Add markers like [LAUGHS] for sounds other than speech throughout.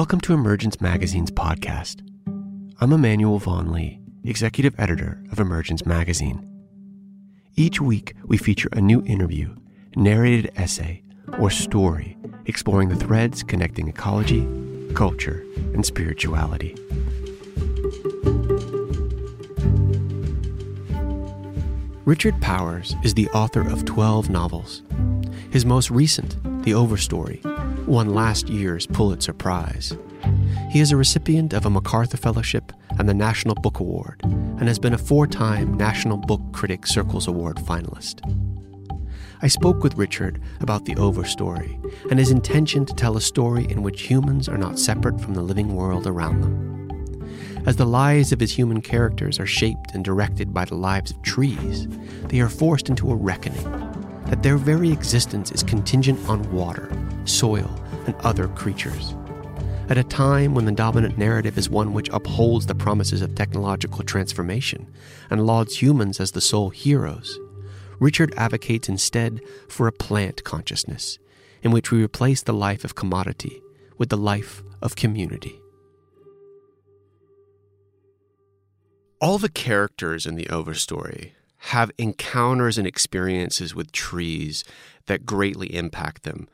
Welcome to Emergence Magazine's podcast. I'm Emmanuel Vaughan-Lee, executive editor of Emergence Magazine. Each week, we feature a new interview, narrated essay, or story exploring the threads connecting ecology, culture, and spirituality. Richard Powers is the author of 12 novels. His most recent, The Overstory, won last year's Pulitzer Prize. He is a recipient of a MacArthur Fellowship and the National Book Award, and has been a four time National Book Critics Circles Award finalist. I spoke with Richard about the Overstory and his intention to tell a story in which humans are not separate from the living world around them. As the lives of his human characters are shaped and directed by the lives of trees, they are forced into a reckoning that their very existence is contingent on water, soil, and other creatures. At a time when the dominant narrative is one which upholds the promises of technological transformation and lauds humans as the sole heroes, Richard advocates instead for a plant consciousness, in which we replace the life of commodity with the life of community. all the characters in the Overstory have encounters and experiences with trees that greatly impact them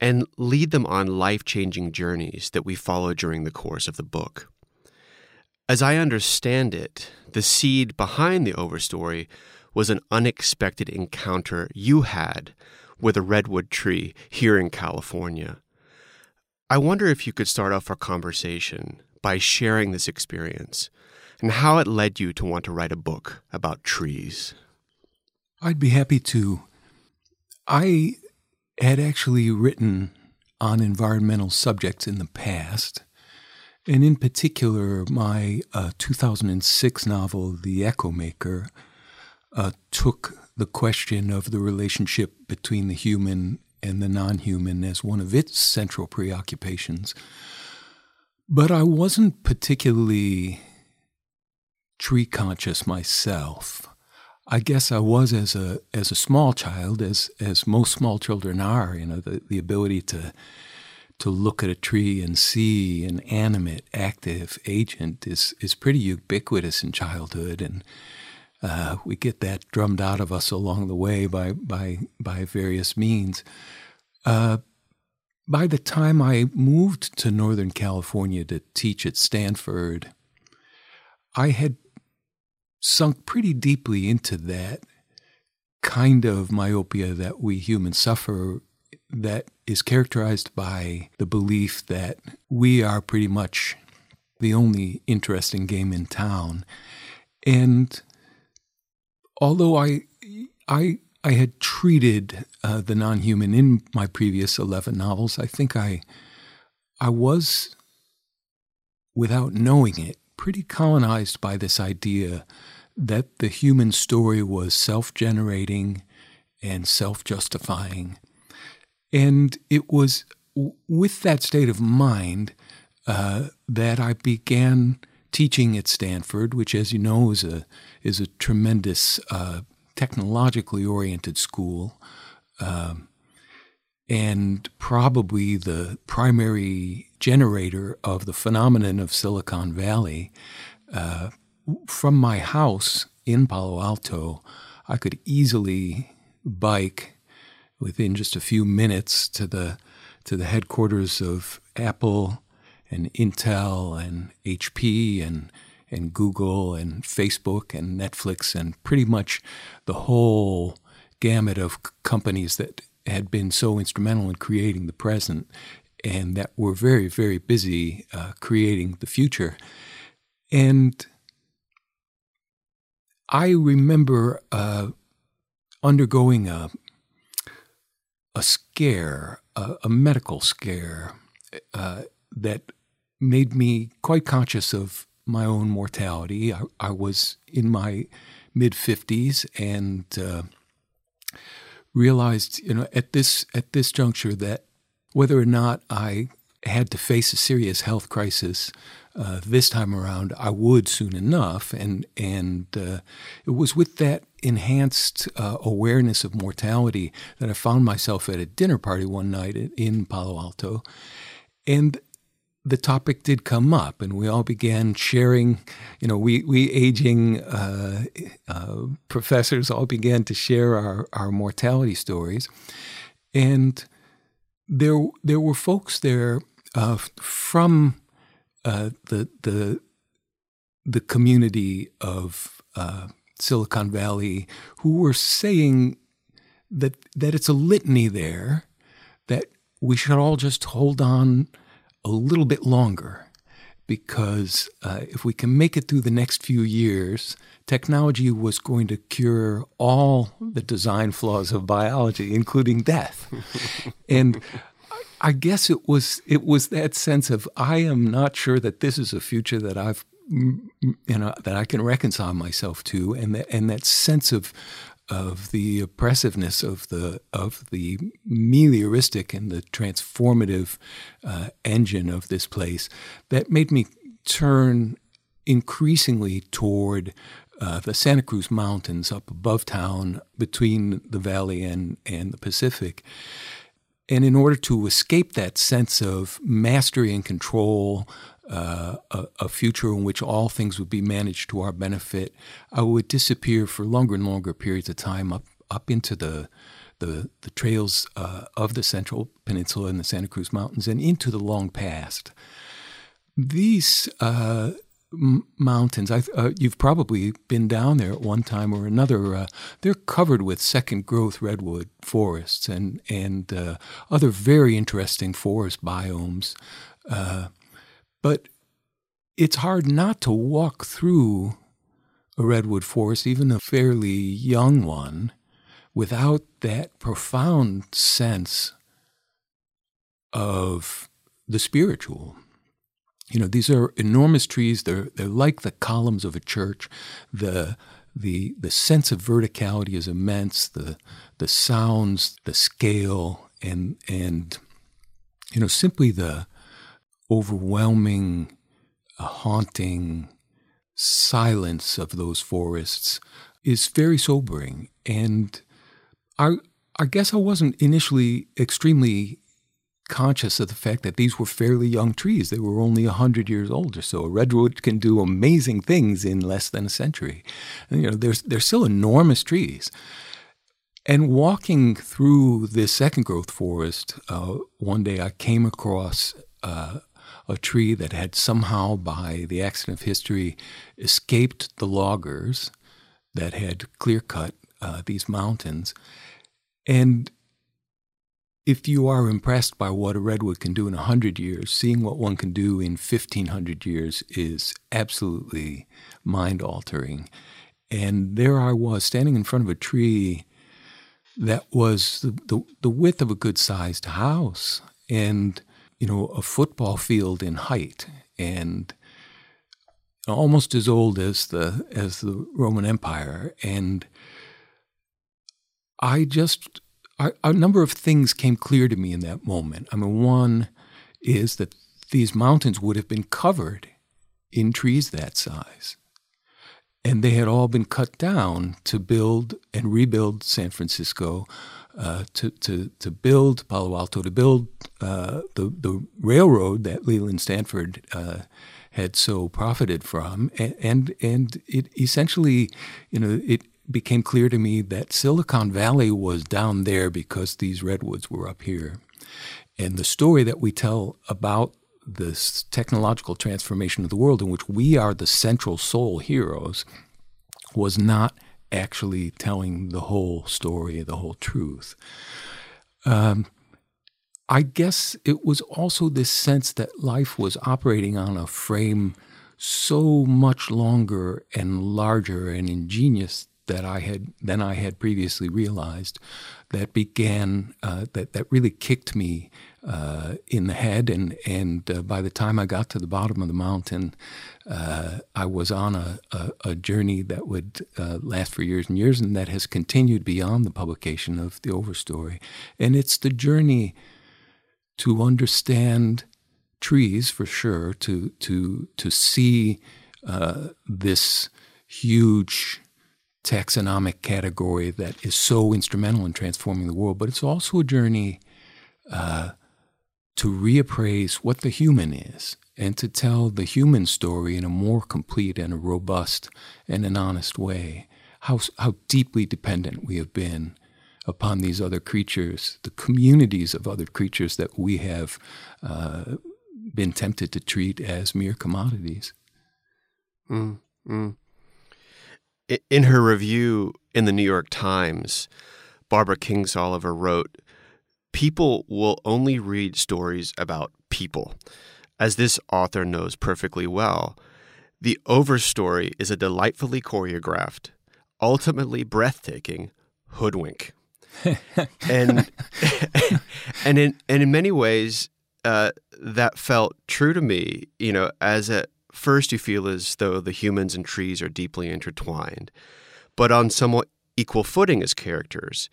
and lead them on life changing journeys that we follow during the course of the book. As I understand it, the seed behind the Overstory was an unexpected encounter you had with a redwood tree here in California. I wonder if you could start off our conversation by sharing this experience and how it led you to want to write a book about trees. I'd be happy to. I had actually written on environmental subjects in the past, and in particular, my uh, 2006 novel, The Echo Maker, uh, took the question of the relationship between the human and the non human as one of its central preoccupations. But I wasn't particularly tree conscious myself. I guess I was as a as a small child, as as most small children are. You know, the, the ability to to look at a tree and see an animate, active agent is is pretty ubiquitous in childhood, and uh, we get that drummed out of us along the way by by by various means. Uh, by the time I moved to Northern California to teach at Stanford, I had sunk pretty deeply into that kind of myopia that we humans suffer that is characterized by the belief that we are pretty much the only interesting game in town. And although I, I, I had treated uh, the non-human in my previous eleven novels, I think I, I was, without knowing it, pretty colonized by this idea that the human story was self generating and self justifying. And it was with that state of mind uh, that I began teaching at Stanford, which, as you know, is a, is a tremendous uh, technologically oriented school. Um, and probably the primary generator of the phenomenon of Silicon Valley. Uh, from my house in Palo Alto, I could easily bike within just a few minutes to the to the headquarters of Apple and Intel and HP and and Google and Facebook and Netflix and pretty much the whole gamut of companies that had been so instrumental in creating the present and that we're very, very busy uh, creating the future. And I remember uh, undergoing a, a scare, a, a medical scare uh, that made me quite conscious of my own mortality. I, I was in my mid 50s and uh, realized, you know, at this at this juncture that whether or not I had to face a serious health crisis uh, this time around, I would soon enough, and and uh, it was with that enhanced uh, awareness of mortality that I found myself at a dinner party one night in Palo Alto, and the topic did come up, and we all began sharing. You know, we we aging uh, uh, professors all began to share our our mortality stories, and there there were folks there uh, from uh, the the the community of uh, Silicon Valley who were saying that that it's a litany there that we should all just hold on a little bit longer because uh, if we can make it through the next few years, technology was going to cure all the design flaws of biology, including death. [LAUGHS] and I guess it was it was that sense of I am not sure that this is a future that I've you know that I can reconcile myself to, and that and that sense of of the oppressiveness of the of the melioristic and the transformative uh, engine of this place that made me turn increasingly toward uh, the Santa Cruz Mountains up above town between the valley and, and the Pacific. And in order to escape that sense of mastery and control, uh, a, a, future in which all things would be managed to our benefit, I would disappear for longer and longer periods of time up up into the the, the trails uh, of the Central Peninsula and the Santa Cruz Mountains and into the long past. These uh, mountains, uh, you've probably been down there at one time or another. Uh, they're covered with second growth redwood forests and and uh, other very interesting forest biomes. Uh, but it's hard not to walk through a redwood forest, even a fairly young one, without that profound sense of the spiritual. You know, these are enormous trees. They're they're like the columns of a church. The the the sense of verticality is immense. The the sounds, the scale, and and you know, simply the overwhelming, uh, haunting silence of those forests is very sobering. And I, I guess I wasn't initially extremely conscious of the fact that these were fairly young trees. They were only 100 years old or so. A redwood can do amazing things in less than a century. And, you know, they're, they're still enormous trees. And walking through this second growth forest, uh, one day I came across uh, a tree that had somehow, by the accident of history, escaped the loggers that had clear cut uh, these mountains. And if you are impressed by what a redwood can do in 100 years, seeing what one can do in 1500 years is absolutely mind altering. And there I was standing in front of a tree that was the, the, the width of a good sized house. And you know, a football field in height and almost as old as the as the Roman Empire. And I just A number of things came clear to me in that moment. I mean, one is that these mountains would have been covered in trees that size. And they had all been cut down to build and rebuild San Francisco uh, to, to, to build Palo Alto, to build uh, the, the railroad that Leland Stanford uh, had so profited from. And, and, and it essentially, you know, it became clear to me that Silicon Valley was down there because these redwoods were up here. And the story that we tell about this technological transformation of the world, in which we are the central sole heroes, was not – actually telling the whole story, the whole truth. Um, I guess it was also this sense that life was operating on a frame so much longer and larger and ingenious that I had than I had previously realized that began uh, that that really kicked me uh, in the head. And and uh, by the time I got to the bottom of the mountain uh, I was on a, a, a journey that would uh, last for years and years and that has continued beyond the publication of the overstory. And it's the journey to understand trees for sure to to to see uh, this huge taxonomic category that is so instrumental in transforming the world, but it's also a journey uh, to reappraise what the human is and to tell the human story in a more complete and a robust and an honest way. How, how deeply dependent we have been upon these other creatures, the communities of other creatures that we have uh, been tempted to treat as mere commodities. Mm, mm. In her review in the New York Times, Barbara Kingsolver wrote People will only read stories about people. As this author knows perfectly well, the overstory is a delightfully choreographed, ultimately breathtaking hoodwink. [LAUGHS] and [LAUGHS] and in and in many ways, uh, that felt true to me. You know, as at first you feel as though the humans and trees are deeply intertwined, but on somewhat equal footing as characters,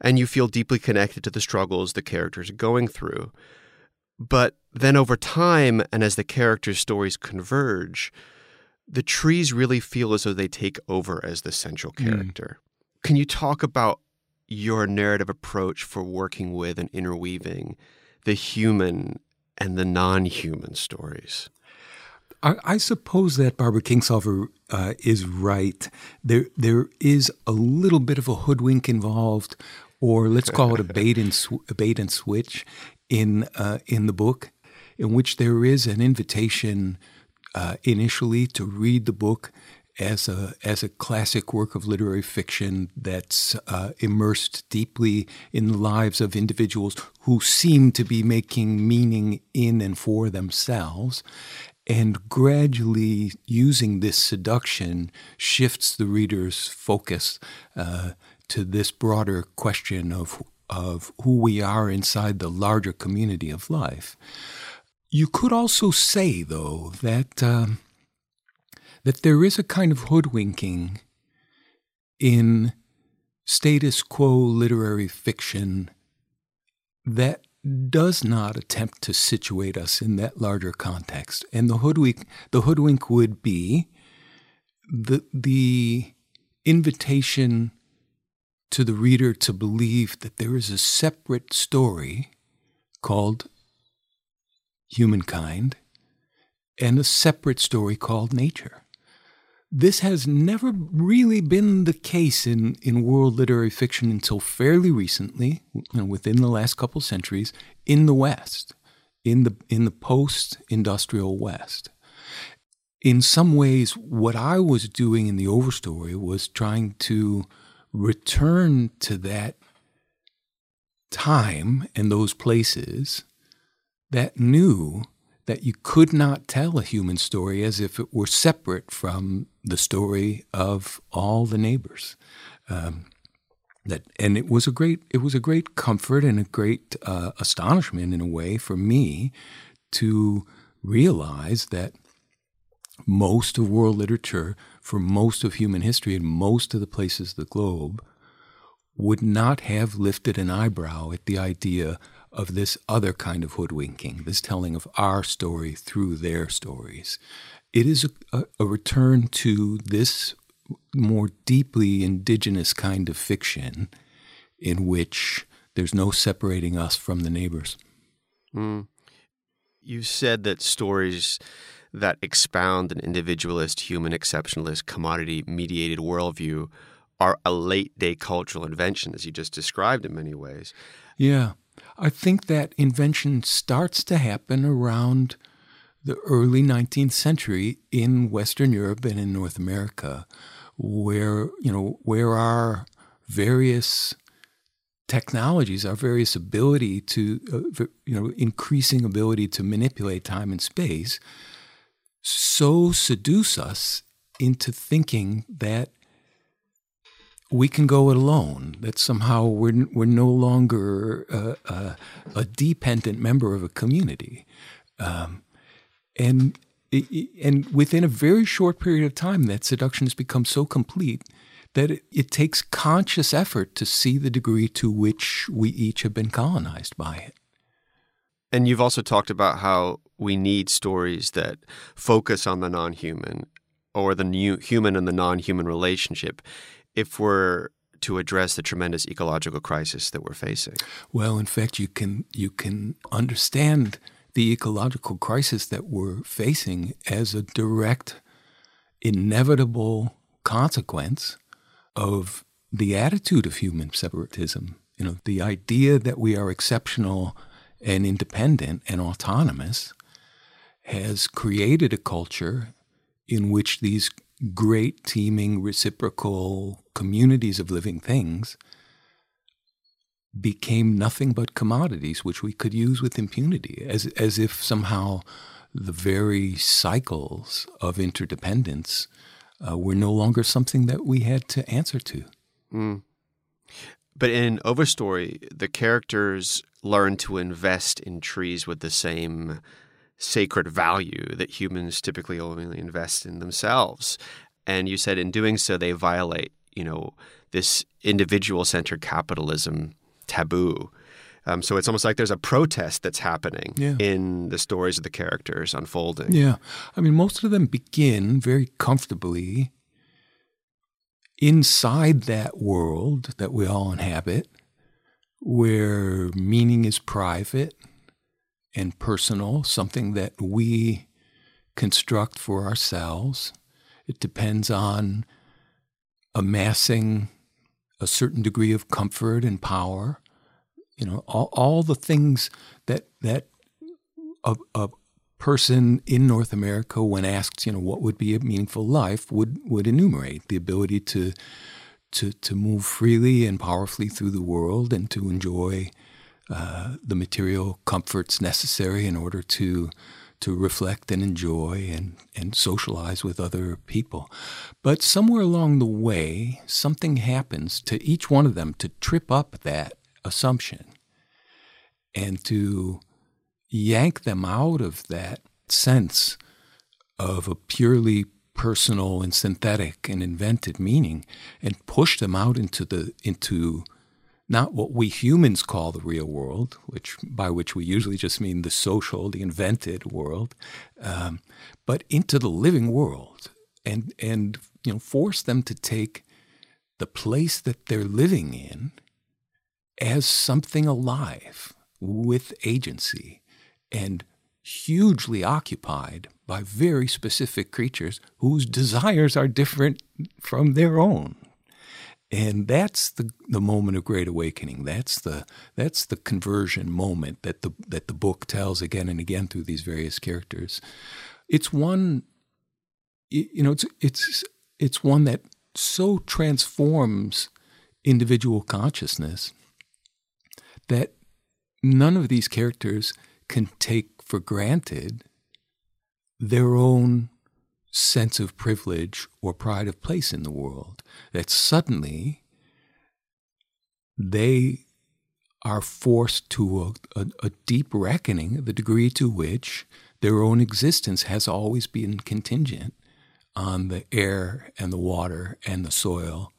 and you feel deeply connected to the struggles the characters are going through. But then over time, and as the characters' stories converge, the trees really feel as though they take over as the central hmm. character. Mm. Can you talk about your narrative approach for working with and interweaving the human and the non human stories? I, I, suppose that Barbara Kingsolver uh, is right. There, there is a little bit of a hoodwink involved, or let's call it a bait and sw- a bait and switch in uh, in the book, in which there is an invitation uh, initially to read the book as a as a classic work of literary fiction that's uh, immersed deeply in the lives of individuals who seem to be making meaning in and for themselves, and gradually using this seduction shifts the reader's focus uh, to this broader question of of who we are inside the larger community of life. You could also say, though, that um, that there is a kind of hoodwinking in status quo literary fiction that does not attempt to situate us in that larger context. And the hoodwink, the hoodwink would be the the invitation to the reader to believe that there is a separate story called humankind and a separate story called nature. This has never really been the case in, in world literary fiction until fairly recently, you know, within the last couple centuries, in the West, in the, in the post industrial West. In some ways, what I was doing in the overstory was trying to return to that time and those places that knew that you could not tell a human story as if it were separate from the story of all the neighbors. Um, that and it was a great it was a great comfort and a great uh, astonishment in a way for me to realize that most of world literature for most of human history in most of the places of the globe would not have lifted an eyebrow at the idea of this other kind of hoodwinking, this telling of our story through their stories. It is a, a, return to this more deeply indigenous kind of fiction in which there's no separating us from the neighbors. Mm. You said that stories that expound an individualist, human exceptionalist, commodity mediated worldview are a late day cultural invention, as you just described in many ways. Yeah. I think that invention starts to happen around the early 19th century in Western Europe and in North America, where, you know, where our various technologies, our various ability to, uh, you know, increasing ability to manipulate time and space so seduce us into thinking that we can go it alone, that somehow we're, we're no longer a, a, a dependent member of a community. Um, and, and within a very short period of time, that seduction has become so complete that it, it takes conscious effort to see the degree to which we each have been colonized by it. And you've also talked about how we need stories that focus on the non human or the human and the non human relationship if we're to address the tremendous ecological crisis that we're facing? Well, in fact, you can you can understand the ecological crisis that we're facing as a direct, inevitable consequence of the attitude of human separatism. You know, the idea that we are exceptional and independent and autonomous has created a culture in which these great teeming reciprocal communities of living things became nothing but commodities which we could use with impunity as as if somehow the very cycles of interdependence uh, were no longer something that we had to answer to. Mm. But in Overstory, the characters learn to invest in trees with the same sacred value that humans typically only invest in themselves. And you said in doing so, they violate, you know, this individual centered capitalism taboo. Um, so it's almost like there's a protest that's happening yeah. in the stories of the characters unfolding. Yeah. I mean, most of them begin very comfortably inside that world that we all inhabit, where meaning is private and personal, something that we construct for ourselves. It depends on amassing a certain degree of comfort and power. You know, all, all the things that that a, a person in North America, when asked, you know, what would be a meaningful life, would would enumerate the ability to to to move freely and powerfully through the world and to enjoy uh, the material comforts necessary in order to to reflect and enjoy and, and socialize with other people. But somewhere along the way, something happens to each one of them to trip up that assumption and to yank them out of that sense of a purely personal and synthetic and invented meaning and push them out into the into not what we humans call the real world, which by which we usually just mean the social, the invented world, um, but into the living world, and and you know force them to take the place that they're living in as something alive with agency and hugely occupied by very specific creatures whose desires are different from their own and that's the the moment of great awakening. That's the that's the conversion moment that the that the book tells again and again through these various characters. It's one you know it's it's it's one that so transforms individual consciousness that none of these characters can take for granted their own sense of privilege or pride of place in the world. That suddenly they are forced to a, a, a, deep reckoning of the degree to which their own existence has always been contingent on the air and the water and the soil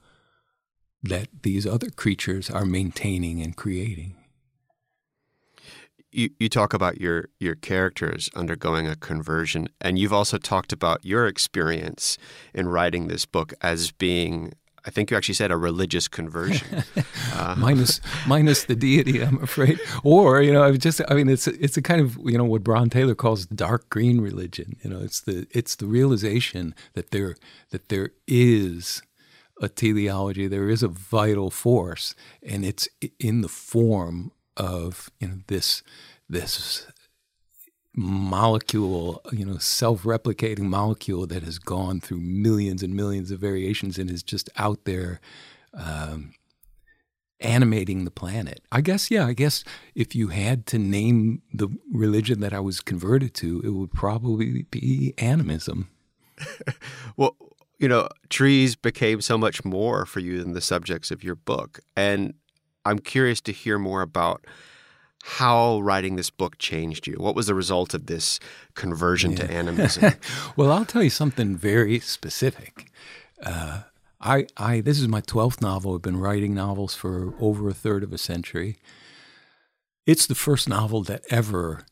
that these other creatures are maintaining and creating you, you talk about your your characters undergoing a conversion, and you've also talked about your experience in writing this book as being I think you actually said a religious conversion, [LAUGHS] uh, minus minus the deity, I'm afraid. Or you know, I just I mean, it's it's a kind of you know what Bron Taylor calls dark green religion. You know, it's the it's the realization that there that there is a teleology, there is a vital force, and it's in the form of you know this this molecule, you know, self-replicating molecule that has gone through millions and millions of variations and is just out there um, animating the planet. I guess, yeah, I guess if you had to name the religion that I was converted to, it would probably be animism. [LAUGHS] well, you know, trees became so much more for you than the subjects of your book. And I'm curious to hear more about how writing this book changed you. What was the result of this conversion yeah. to animism? [LAUGHS] well, I'll tell you something very specific. Uh, I, I, this is my 12th novel. I've been writing novels for over a third of a century. It's the first novel that ever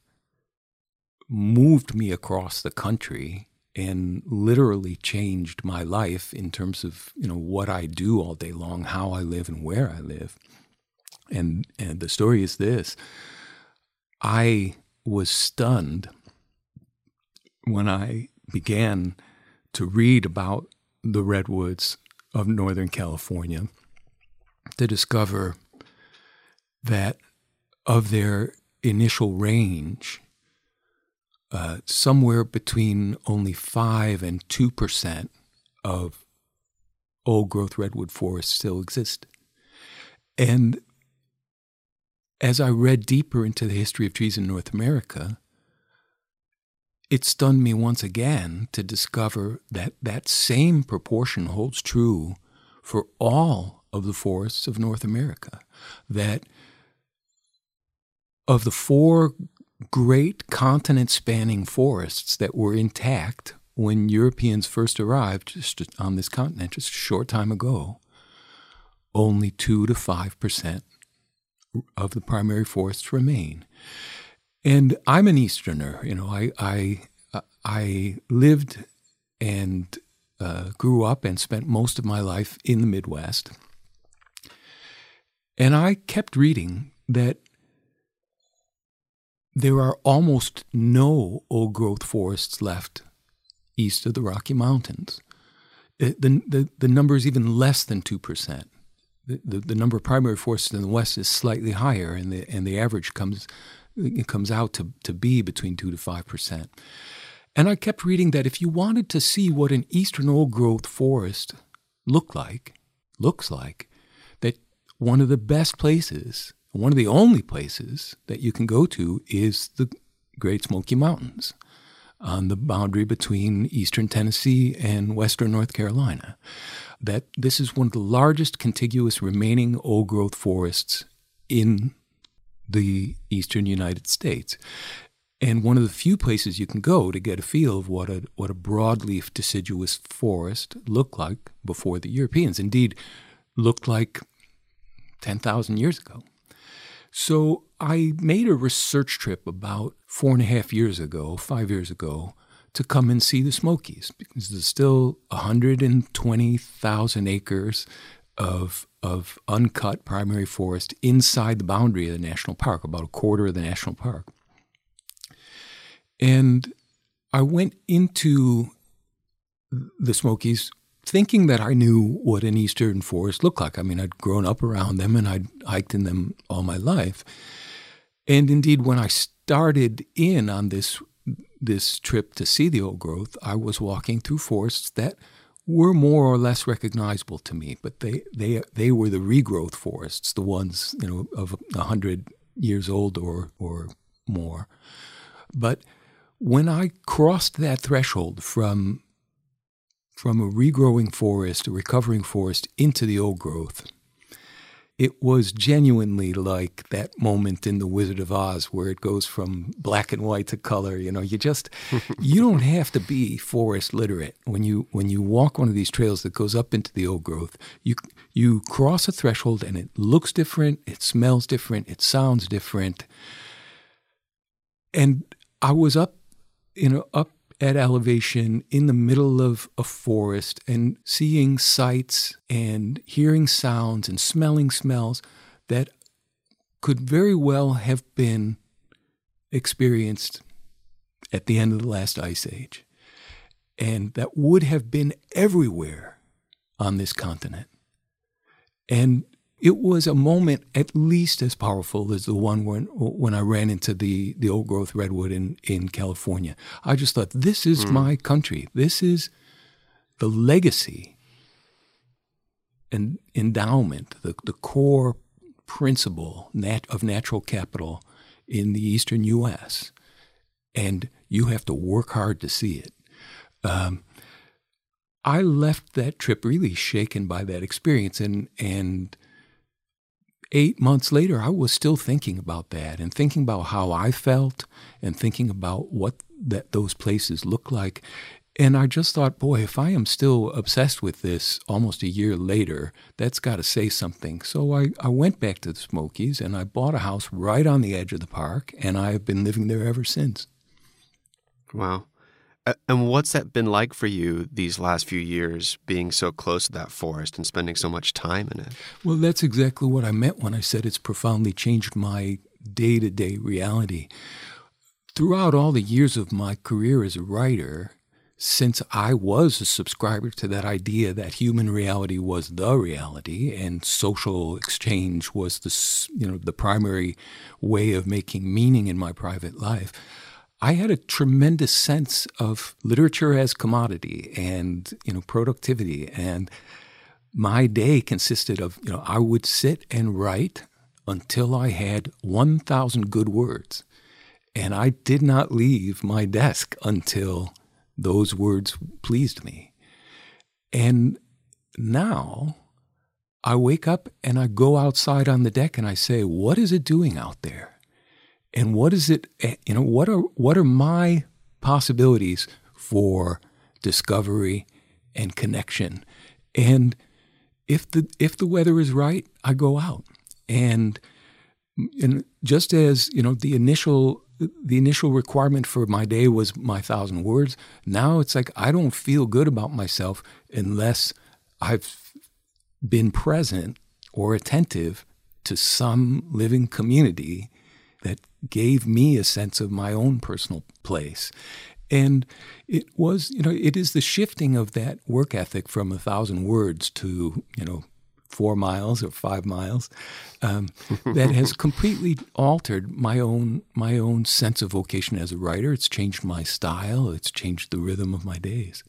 moved me across the country and literally changed my life in terms of you know what I do all day long, how I live, and where I live. And and the story is this: I was stunned when I began to read about the redwoods of Northern California to discover that of their initial range, uh, somewhere between only 5 and 2% of old growth redwood forests still exist. And as I read deeper into the history of trees in North America, it stunned me once again to discover that that same proportion holds true for all of the forests of North America. That of the four great continent spanning forests that were intact when Europeans first arrived just on this continent just a short time ago, only 2 to 5% of the primary forests remain. And I'm an Easterner. You know, I I I lived and uh, grew up and spent most of my life in the Midwest. And I kept reading that there are almost no old growth forests left east of the Rocky Mountains. The, the, the number is even less than 2%. The, the, number of primary forests in the West is slightly higher, and the, and the average comes, it comes out to, to be between 2 to 5%. And I kept reading that if you wanted to see what an eastern old growth forest looked like, looks like, that one of the best places one of the only places that you can go to is the Great Smoky Mountains on the boundary between eastern Tennessee and western North Carolina. That this is one of the largest contiguous remaining old growth forests in the eastern United States. And one of the few places you can go to get a feel of what a what a broadleaf deciduous forest looked like before the Europeans. Indeed, looked like ten thousand years ago. So I made a research trip about four and a half years ago, five years ago, to come and see the Smokies because there's still 120,000 acres of of uncut primary forest inside the boundary of the national park, about a quarter of the national park. And I went into the Smokies thinking that I knew what an eastern forest looked like. I mean, I'd grown up around them and I'd hiked in them all my life. And indeed, when I started in on this this trip to see the old growth, I was walking through forests that were more or less recognizable to me, but they they they were the regrowth forests, the ones you know of hundred years old or or more. But when I crossed that threshold from from a regrowing forest, a recovering forest, into the old growth. It was genuinely like that moment in The Wizard of Oz where it goes from black and white to color. You know, you just [LAUGHS] you don't have to be forest literate when you when you walk one of these trails that goes up into the old growth. You you cross a threshold and it looks different, it smells different, it sounds different. And I was up, you know, up at elevation in the middle of a forest and seeing sights and hearing sounds and smelling smells that could very well have been experienced at the end of the last ice age and that would have been everywhere on this continent. And it was a moment at least as powerful as the one when when I ran into the the old growth redwood in in California. I just thought this is mm. my country. This is the legacy and endowment, the the core principle nat- of natural capital in the eastern U.S. And you have to work hard to see it. Um, I left that trip really shaken by that experience, and and eight months later, I was still thinking about that and thinking about how I felt and thinking about what that those places look like. And I just thought, boy, if I am still obsessed with this almost a year later, that's got to say something. So I, I went back to the Smokies and I bought a house right on the edge of the park, and I've been living there ever since. Wow. And what's that been like for you these last few years, being so close to that forest and spending so much time in it? Well, that's exactly what I meant when I said it's profoundly changed my day to day reality. Throughout all the years of my career as a writer, since I was a subscriber to that idea that human reality was the reality and social exchange was the you know the primary way of making meaning in my private life, I had a tremendous sense of literature as commodity and you know productivity and my day consisted of you know I would sit and write until I had 1000 good words and I did not leave my desk until those words pleased me. And now I wake up and I go outside on the deck and I say, what is it doing out there? And what is it, eh, you know, what are, what are my possibilities for discovery and connection? And if the, if the weather is right, I go out. And, and just as, you know, the initial the initial requirement for my day was my thousand words. Now it's like I don't feel good about myself unless I've been present or attentive to some living community gave me a sense of my own personal place. And it was, you know, it is the shifting of that work ethic from a thousand words to, you know, four miles or five miles um, that has [LAUGHS] completely altered my own my own sense of vocation as a writer. It's changed my style. It's changed the rhythm of my days.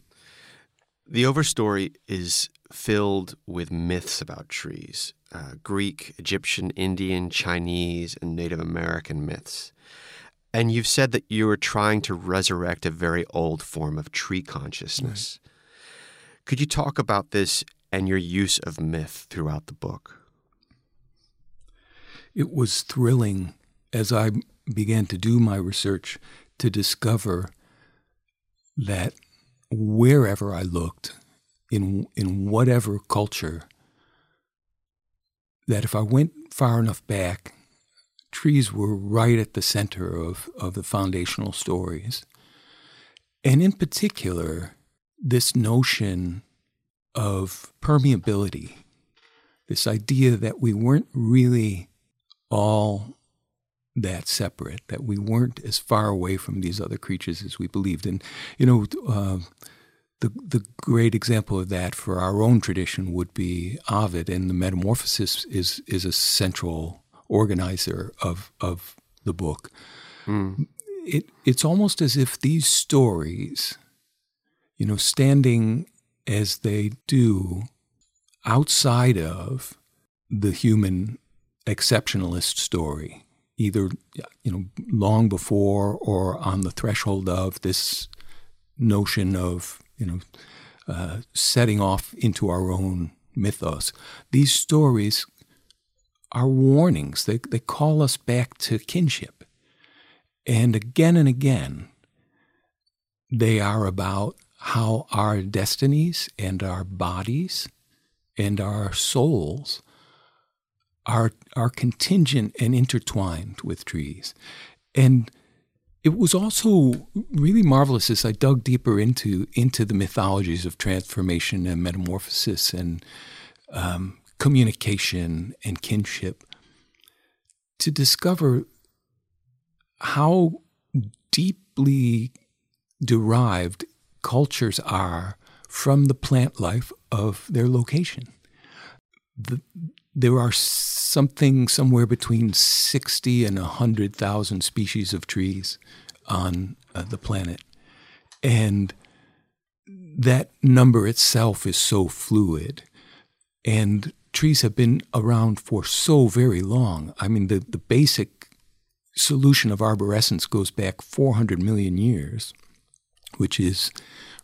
The Overstory is filled with myths about trees uh, Greek, Egyptian, Indian, Chinese, and Native American myths. And you've said that you are trying to resurrect a very old form of tree consciousness. Right. Could you talk about this and your use of myth throughout the book? It was thrilling as I began to do my research to discover that wherever I looked, in, in whatever culture, that if I went far enough back, trees were right at the center of, of the foundational stories. And in particular, this notion of permeability, this idea that we weren't really all that separate, that we weren't as far away from these other creatures as we believed. And, you know, uh, the, the great example of that for our own tradition would be Ovid, and the Metamorphosis is, is a central organizer of, of the book. Mm. It, it's almost as if these stories, you know, standing as they do outside of the human exceptionalist story, either you know long before or on the threshold of this notion of you know uh, setting off into our own mythos. These stories are warnings. They they call us back to kinship, and again and again, they are about how our destinies and our bodies and our souls are, are contingent and intertwined with trees. And it was also really marvelous as I dug deeper into into the mythologies of transformation and metamorphosis and um, communication and kinship to discover how deeply derived cultures are from the plant life of their location. The, there are something somewhere between 60 and 100,000 species of trees on uh, the planet. And that number itself is so fluid. And trees have been around for so very long. I mean, the, the basic solution of arborescence goes back 400 million years which is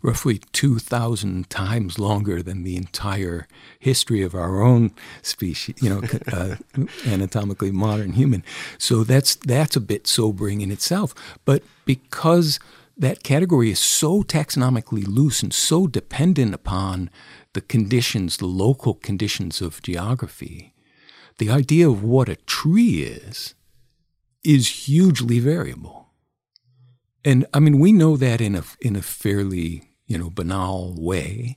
roughly 2,000 times longer than the entire history of our own species, you know, uh, [LAUGHS] anatomically modern human. So that's, that's a bit sobering in itself. But because that category is so taxonomically loose and so dependent upon the conditions, the local conditions of geography, the idea of what a tree is is hugely variable. And I mean, we know that in a in a fairly you know banal way.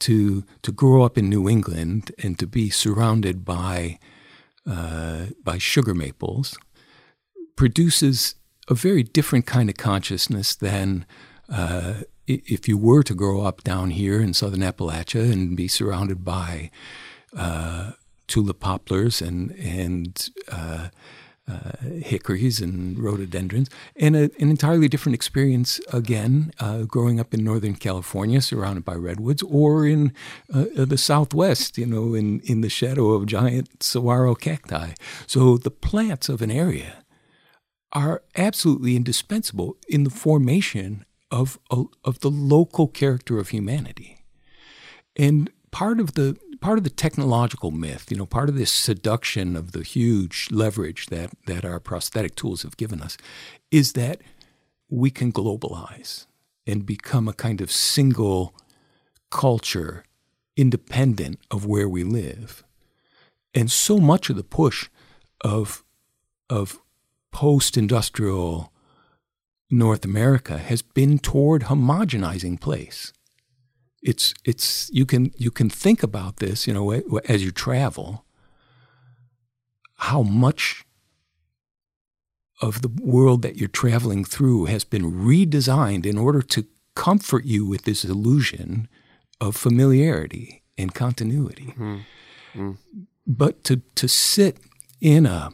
To to grow up in New England and to be surrounded by uh, by sugar maples produces a very different kind of consciousness than uh, if you were to grow up down here in southern Appalachia and be surrounded by uh, tulip poplars and and uh, hickories and rhododendrons, and a, an entirely different experience again uh, growing up in Northern California, surrounded by redwoods, or in uh, the Southwest, you know, in, in the shadow of giant saguaro cacti. So the plants of an area are absolutely indispensable in the formation of, of the local character of humanity. And part of the part of the technological myth, you know, part of this seduction of the huge leverage that, that our prosthetic tools have given us is that we can globalize and become a kind of single culture independent of where we live. And so much of the push of, of post industrial North America has been toward homogenizing place it's it's you can you can think about this you know as you travel how much of the world that you're traveling through has been redesigned in order to comfort you with this illusion of familiarity and continuity mm mm. but to to sit in a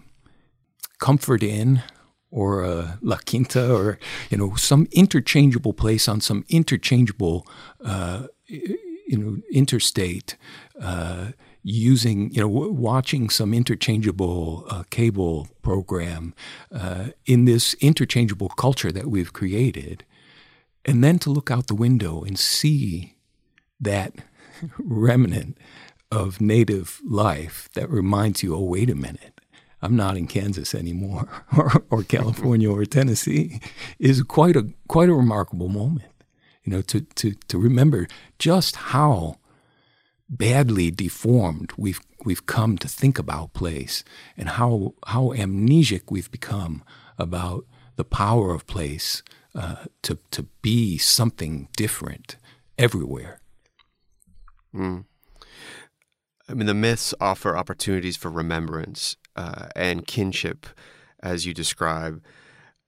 comfort inn or a La Quinta or you know some interchangeable place on some interchangeable uh, you know interstate uh, using you know w- watching some interchangeable uh, cable program uh, in this interchangeable culture that we've created and then to look out the window and see that [LAUGHS] remnant of native life that reminds you oh wait a minute I'm not in Kansas anymore, [LAUGHS] or, or California or Tennessee, is quite a quite a remarkable moment. You know, to to to remember just how badly deformed we've we've come to think about place, and how how amnesic we've become about the power of place uh, to to be something different everywhere. Mm. I mean, the myths offer opportunities for remembrance uh, and kinship, as you describe,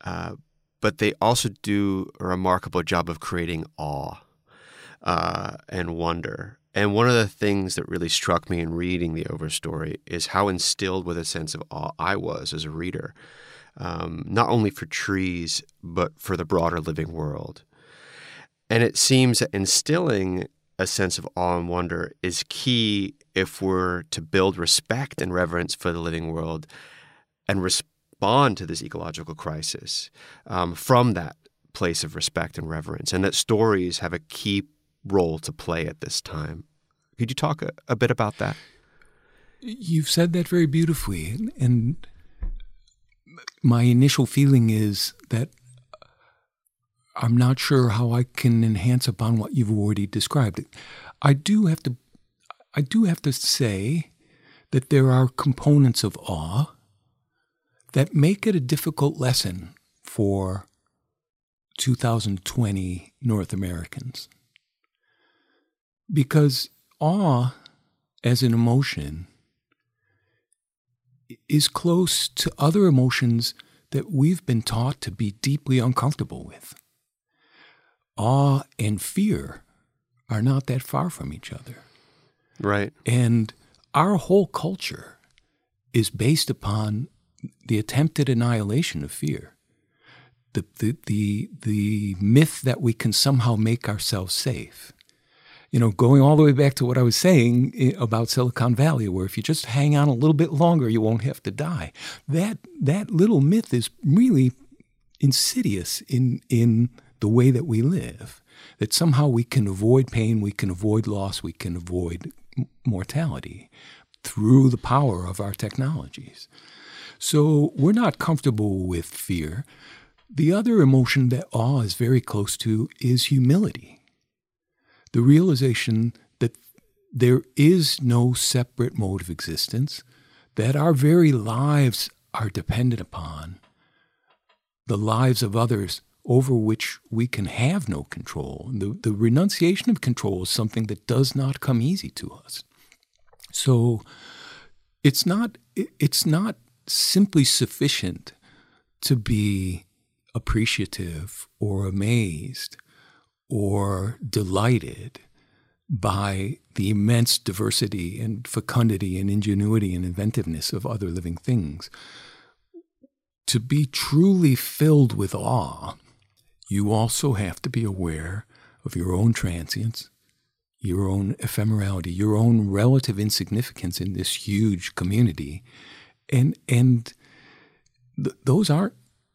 uh, but they also do a remarkable job of creating awe uh, and wonder. And one of the things that really struck me in reading the Overstory is how instilled with a sense of awe I was as a reader, um, not only for trees, but for the broader living world. And it seems that instilling a sense of awe and wonder is key if we're to build respect and reverence for the living world and respond to this ecological crisis um, from that place of respect and reverence, and that stories have a key role to play at this time. Could you talk a, a bit about that? You've said that very beautifully. And my initial feeling is that I'm not sure how I can enhance upon what you've already described. I do have to I do have to say that there are components of awe that make it a difficult lesson for 2020 North Americans. Because awe as an emotion is close to other emotions that we've been taught to be deeply uncomfortable with awe and fear are not that far from each other. Right. And our whole culture is based upon the attempted annihilation of fear. The, the, the, the myth that we can somehow make ourselves safe. You know, going all the way back to what I was saying eh, about Silicon Valley, where if you just hang on a little bit longer, you won't have to die. That, that little myth is really insidious in, in the way that we live, that somehow we can avoid pain, we can avoid loss, we can avoid mortality through the power of our technologies. So we're not comfortable with fear. The other emotion that awe is very close to is humility. The realization that there is no separate mode of existence, that our very lives are dependent upon the lives of others over which we can have no control. The, the renunciation of control is something that does not come easy to us. So it's not it's not simply sufficient to be appreciative or amazed or delighted by the immense diversity and fecundity and ingenuity and inventiveness of other living things. To be truly filled with awe, you also have to be aware of your own transience, your own ephemerality, your own relative insignificance in this huge community, and and th- those aren't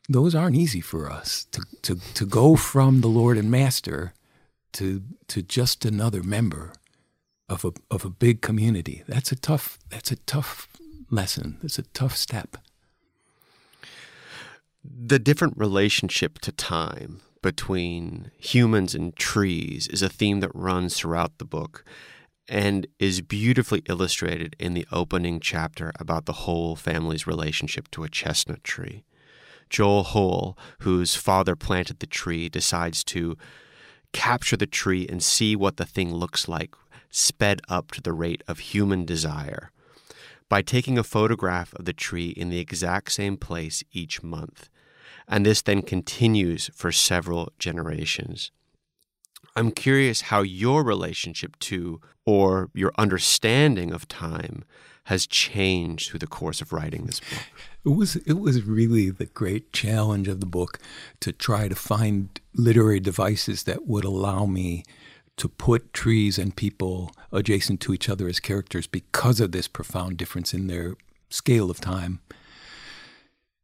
those aren't easy for us to, to to go from the Lord and Master to to just another member of a of a big community. That's a tough that's a tough lesson. That's a tough step. The different relationship to time between humans and trees is a theme that runs throughout the book and is beautifully illustrated in the opening chapter about the whole family's relationship to a chestnut tree. John Hoel, whose father planted the tree, decides to capture the tree and see what the thing looks like, sped up to the rate of human desire. By taking a photograph of the tree in the exact same place each month. And this then continues for several generations. I'm curious how your relationship to or your understanding of time has changed through the course of writing this book. It was it was really the great challenge of the book to try to find literary devices that would allow me to put trees and people adjacent to each other as characters because of this profound difference in their scale of time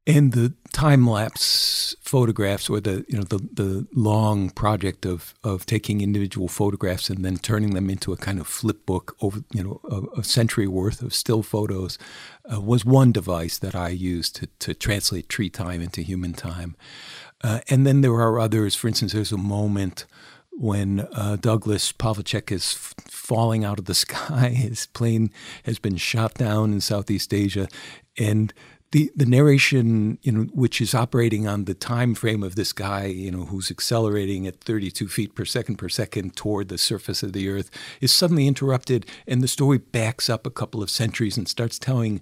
and the time lapse photographs or the you know the the long project of of taking individual photographs and then turning them into a kind of flip book over you know a, a century worth of still photos uh, was one device that I used to to translate tree time into human time. Uh, and then there are others. For instance there's a moment when uh, Douglas Pavlicek is f- falling out of the [LAUGHS] sky. His plane has been shot down in Southeast Asia. And the the narration, you know, which is operating on the time frame of this guy, you know, who's accelerating at 32 feet per second per second toward the surface of the earth, is suddenly interrupted, and the story backs up a couple of centuries and starts telling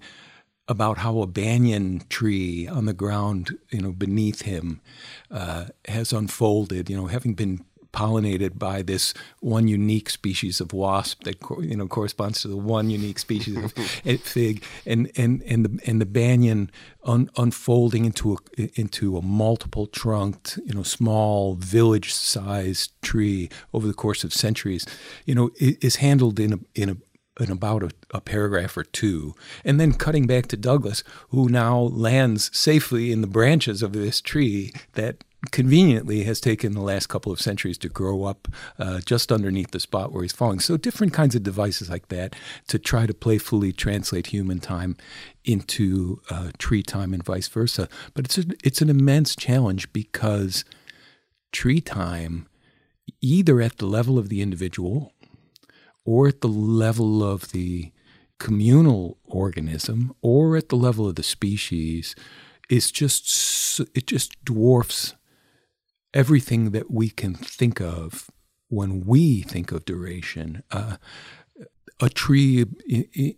about how a banyan tree on the ground, you know, beneath him, uh, has unfolded. You know, having been pollinated by this one unique species of wasp that you know corresponds to the one unique species of [LAUGHS] fig, and and and the and the banyan un, unfolding into a into a multiple trunked, you know, small village sized tree over the course of centuries, you know, is handled in a in a in about a, a, paragraph or two, and then cutting back to Douglas, who now lands safely in the branches of this tree that conveniently has taken the last couple of centuries to grow up uh, just underneath the spot where he's falling. So, different kinds of devices like that to try to playfully translate human time into uh, tree time and vice versa. But it's a, it's an immense challenge because tree time, either at the level of the individual or at the level of the communal organism or at the level of the species, is just it just dwarfs everything that we can think of when we think of duration. Uh, a tree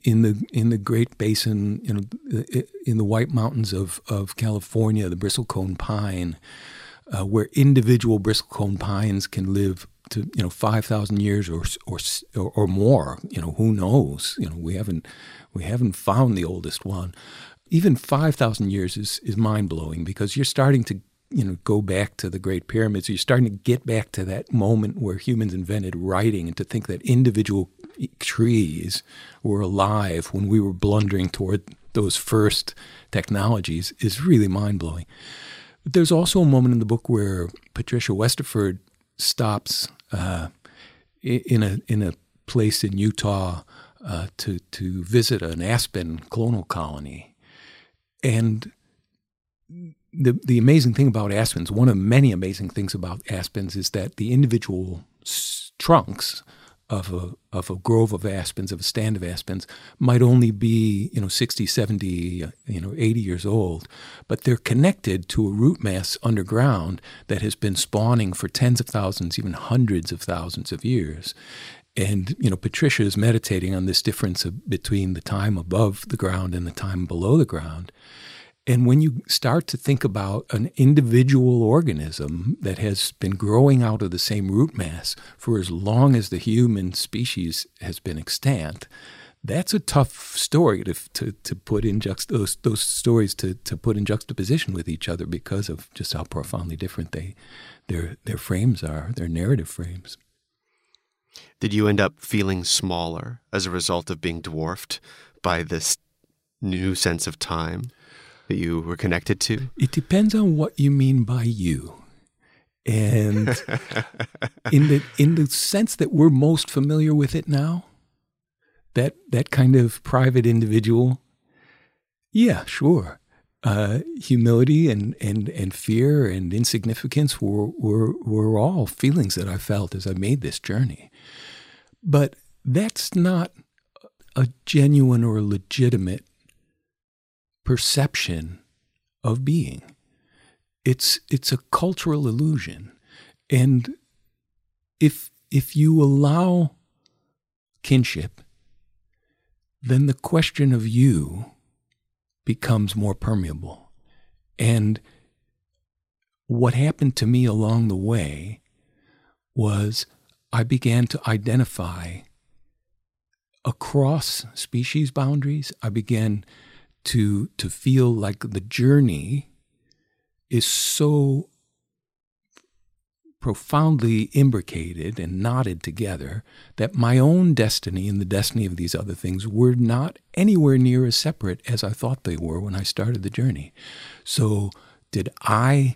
in the in the Great Basin, you know, in the White Mountains of, of California, the bristlecone pine, uh, where individual bristlecone pines can live to you know five thousand years or, or or more. You know, who knows? You know, we haven't we haven't found the oldest one. Even five thousand years is is mind blowing because you're starting to you know go back to the great pyramids you're starting to get back to that moment where humans invented writing and to think that individual trees were alive when we were blundering toward those first technologies is really mind-blowing. But there's also a moment in the book where patricia westerford stops uh, in a in a place in utah uh, to to visit an aspen colonial colony. And the the amazing thing about aspens, one of many amazing things about aspens, is that the individual s- trunks of a of a grove of aspens, of a stand of aspens, might only be you know 60, 70, uh, you know 80 years old, but they're connected to a root mass underground that has been spawning for tens of thousands, even hundreds of thousands of years. And you know, Patricia is meditating on this difference of, between the time above the ground and the time below the ground. And when you start to think about an individual organism that has been growing out of the same root mass for as long as the human species has been extant, that's a tough story to, to, to put in juxt- those, those stories to, to put in juxtaposition with each other because of just how profoundly different they, their, their frames are, their narrative frames. Did you end up feeling smaller as a result of being dwarfed by this new sense of time? That you were connected to? It depends on what you mean by you. And [LAUGHS] in the in the sense that we're most familiar with it now, that that kind of private individual, yeah, sure. Uh, humility and, and, and fear and insignificance were, were, were all feelings that I felt as I made this journey. But that's not a genuine or legitimate perception of being. It's it's a cultural illusion. And if if you allow kinship, then the question of you becomes more permeable. And what happened to me along the way was I began to identify across species boundaries. I began to to feel like the journey is so profoundly imbricated and knotted together that my own destiny and the destiny of these other things were not anywhere near as separate as I thought they were when I started the journey. So, did I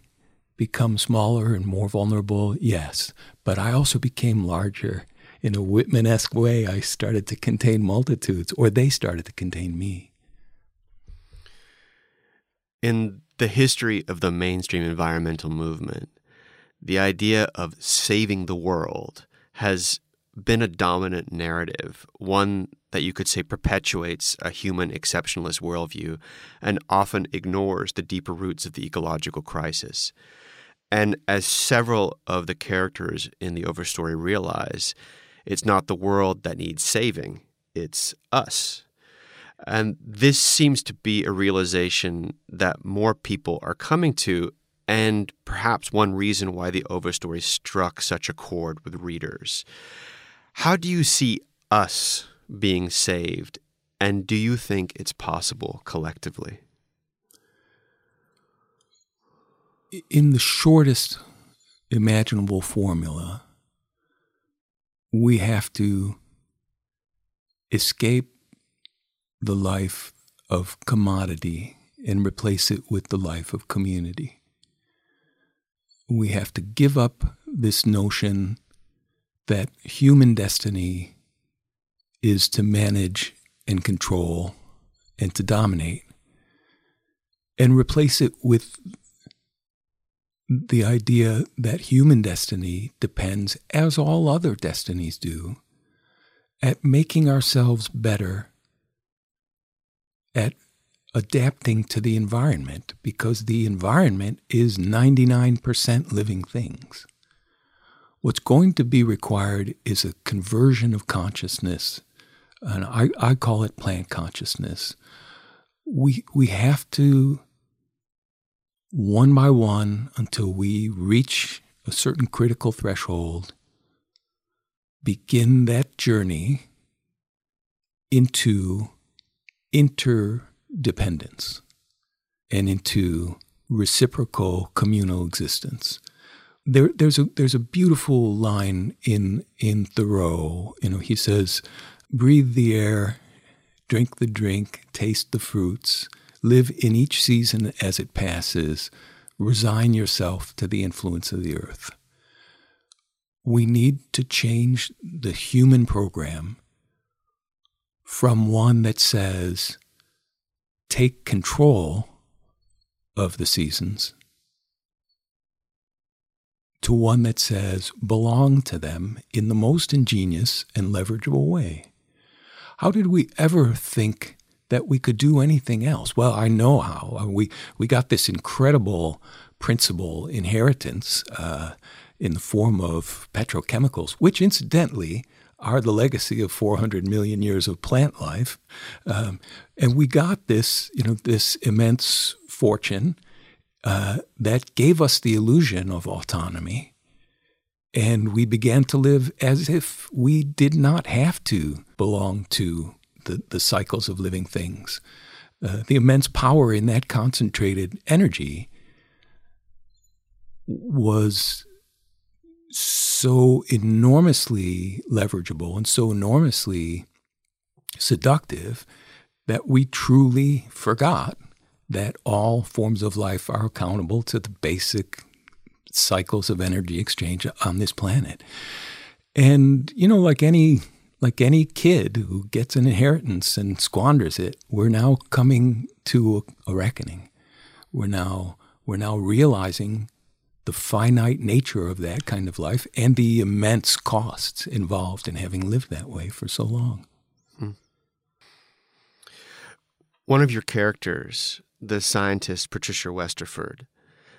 become smaller and more vulnerable? Yes. But I also became larger. In a Whitman esque way, I started to contain multitudes, or they started to contain me in the history of the mainstream environmental movement, the idea of saving the world has been a dominant narrative, one that you could say perpetuates a human exceptionalist worldview and often ignores the deeper roots of the ecological crisis. And as several of the characters in the overstory realize, it's not the world that needs saving, it's us. And this seems to be a realization that more people are coming to, and perhaps one reason why the Overstory struck such a chord with readers. How do you see us being saved, and do you think it's possible collectively? In the shortest imaginable formula, we have to escape the life of commodity and replace it with the life of community. We have to give up this notion that human destiny is to manage and control and to dominate and replace it with the idea that human destiny depends, as all other destinies do, at making ourselves better at adapting to the environment because the environment is 99% living things. What's going to be required is a conversion of consciousness, and I, I call it plant consciousness. We, we have to, one by one, until we reach a certain critical threshold, begin that journey into interdependence and into reciprocal communal existence. There, there's a there's a beautiful line in in Thoreau. You know, he says, "Breathe the air, drink the drink, taste the fruits, live in each season as it passes, resign yourself to the influence of the earth." We need to change the human program from one that says, take control of the seasons to one that says belong to them in the most ingenious and leverageable way. How did we ever think that we could do anything else? Well, I know how. Uh, we, we got this incredible principle inheritance uh, in the form of petrochemicals, which incidentally are the legacy of 400 million years of plant life. Um, and we got this, you know, this immense fortune uh, that gave us the illusion of autonomy. And we began to live as if we did not have to belong to the, the cycles of living things. Uh, the immense power in that concentrated energy was so enormously leverageable and so enormously seductive that we truly forgot that all forms of life are accountable to the basic cycles of energy exchange on this planet. And you know, like any like any kid who gets an inheritance and squanders it, we're now coming to a, a reckoning. We're now we're now realizing the finite nature of that kind of life and the immense costs involved in having lived that way for so long. Hmm. One of your characters, the scientist Patricia Westerford,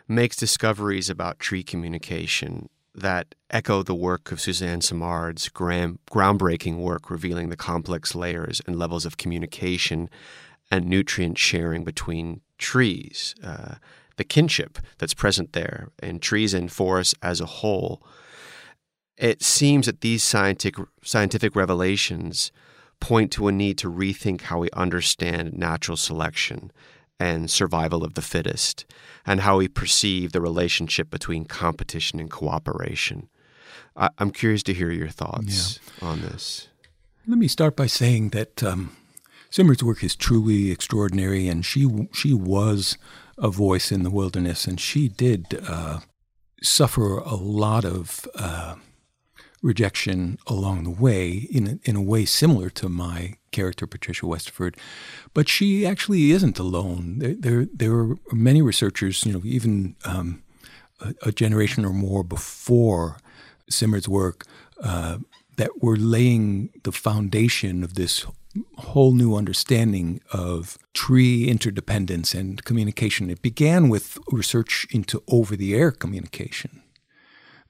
makes discoveries about tree communication that echo the work of Suzanne Simard's groundbreaking work revealing the complex layers and levels of communication and nutrient sharing between trees. Uh, the kinship that's present there in trees and forests as a whole. It seems that these scientific, scientific revelations point to a need to rethink how we understand natural selection and survival of the fittest, and how we perceive the relationship between competition and cooperation. I, am curious to hear your thoughts yeah. on this. Let me start by saying that um, work is truly extraordinary, and she she was a voice in the wilderness, and she did uh, suffer a lot of uh, rejection along the way in a, in a way similar to my character Patricia Westerford, but she actually isn't alone. There there, there are many researchers, you know, even um, a, a, generation or more before Simard's work. Uh, that were laying the foundation of this whole new understanding of tree interdependence and communication. It began with research into over the air communication,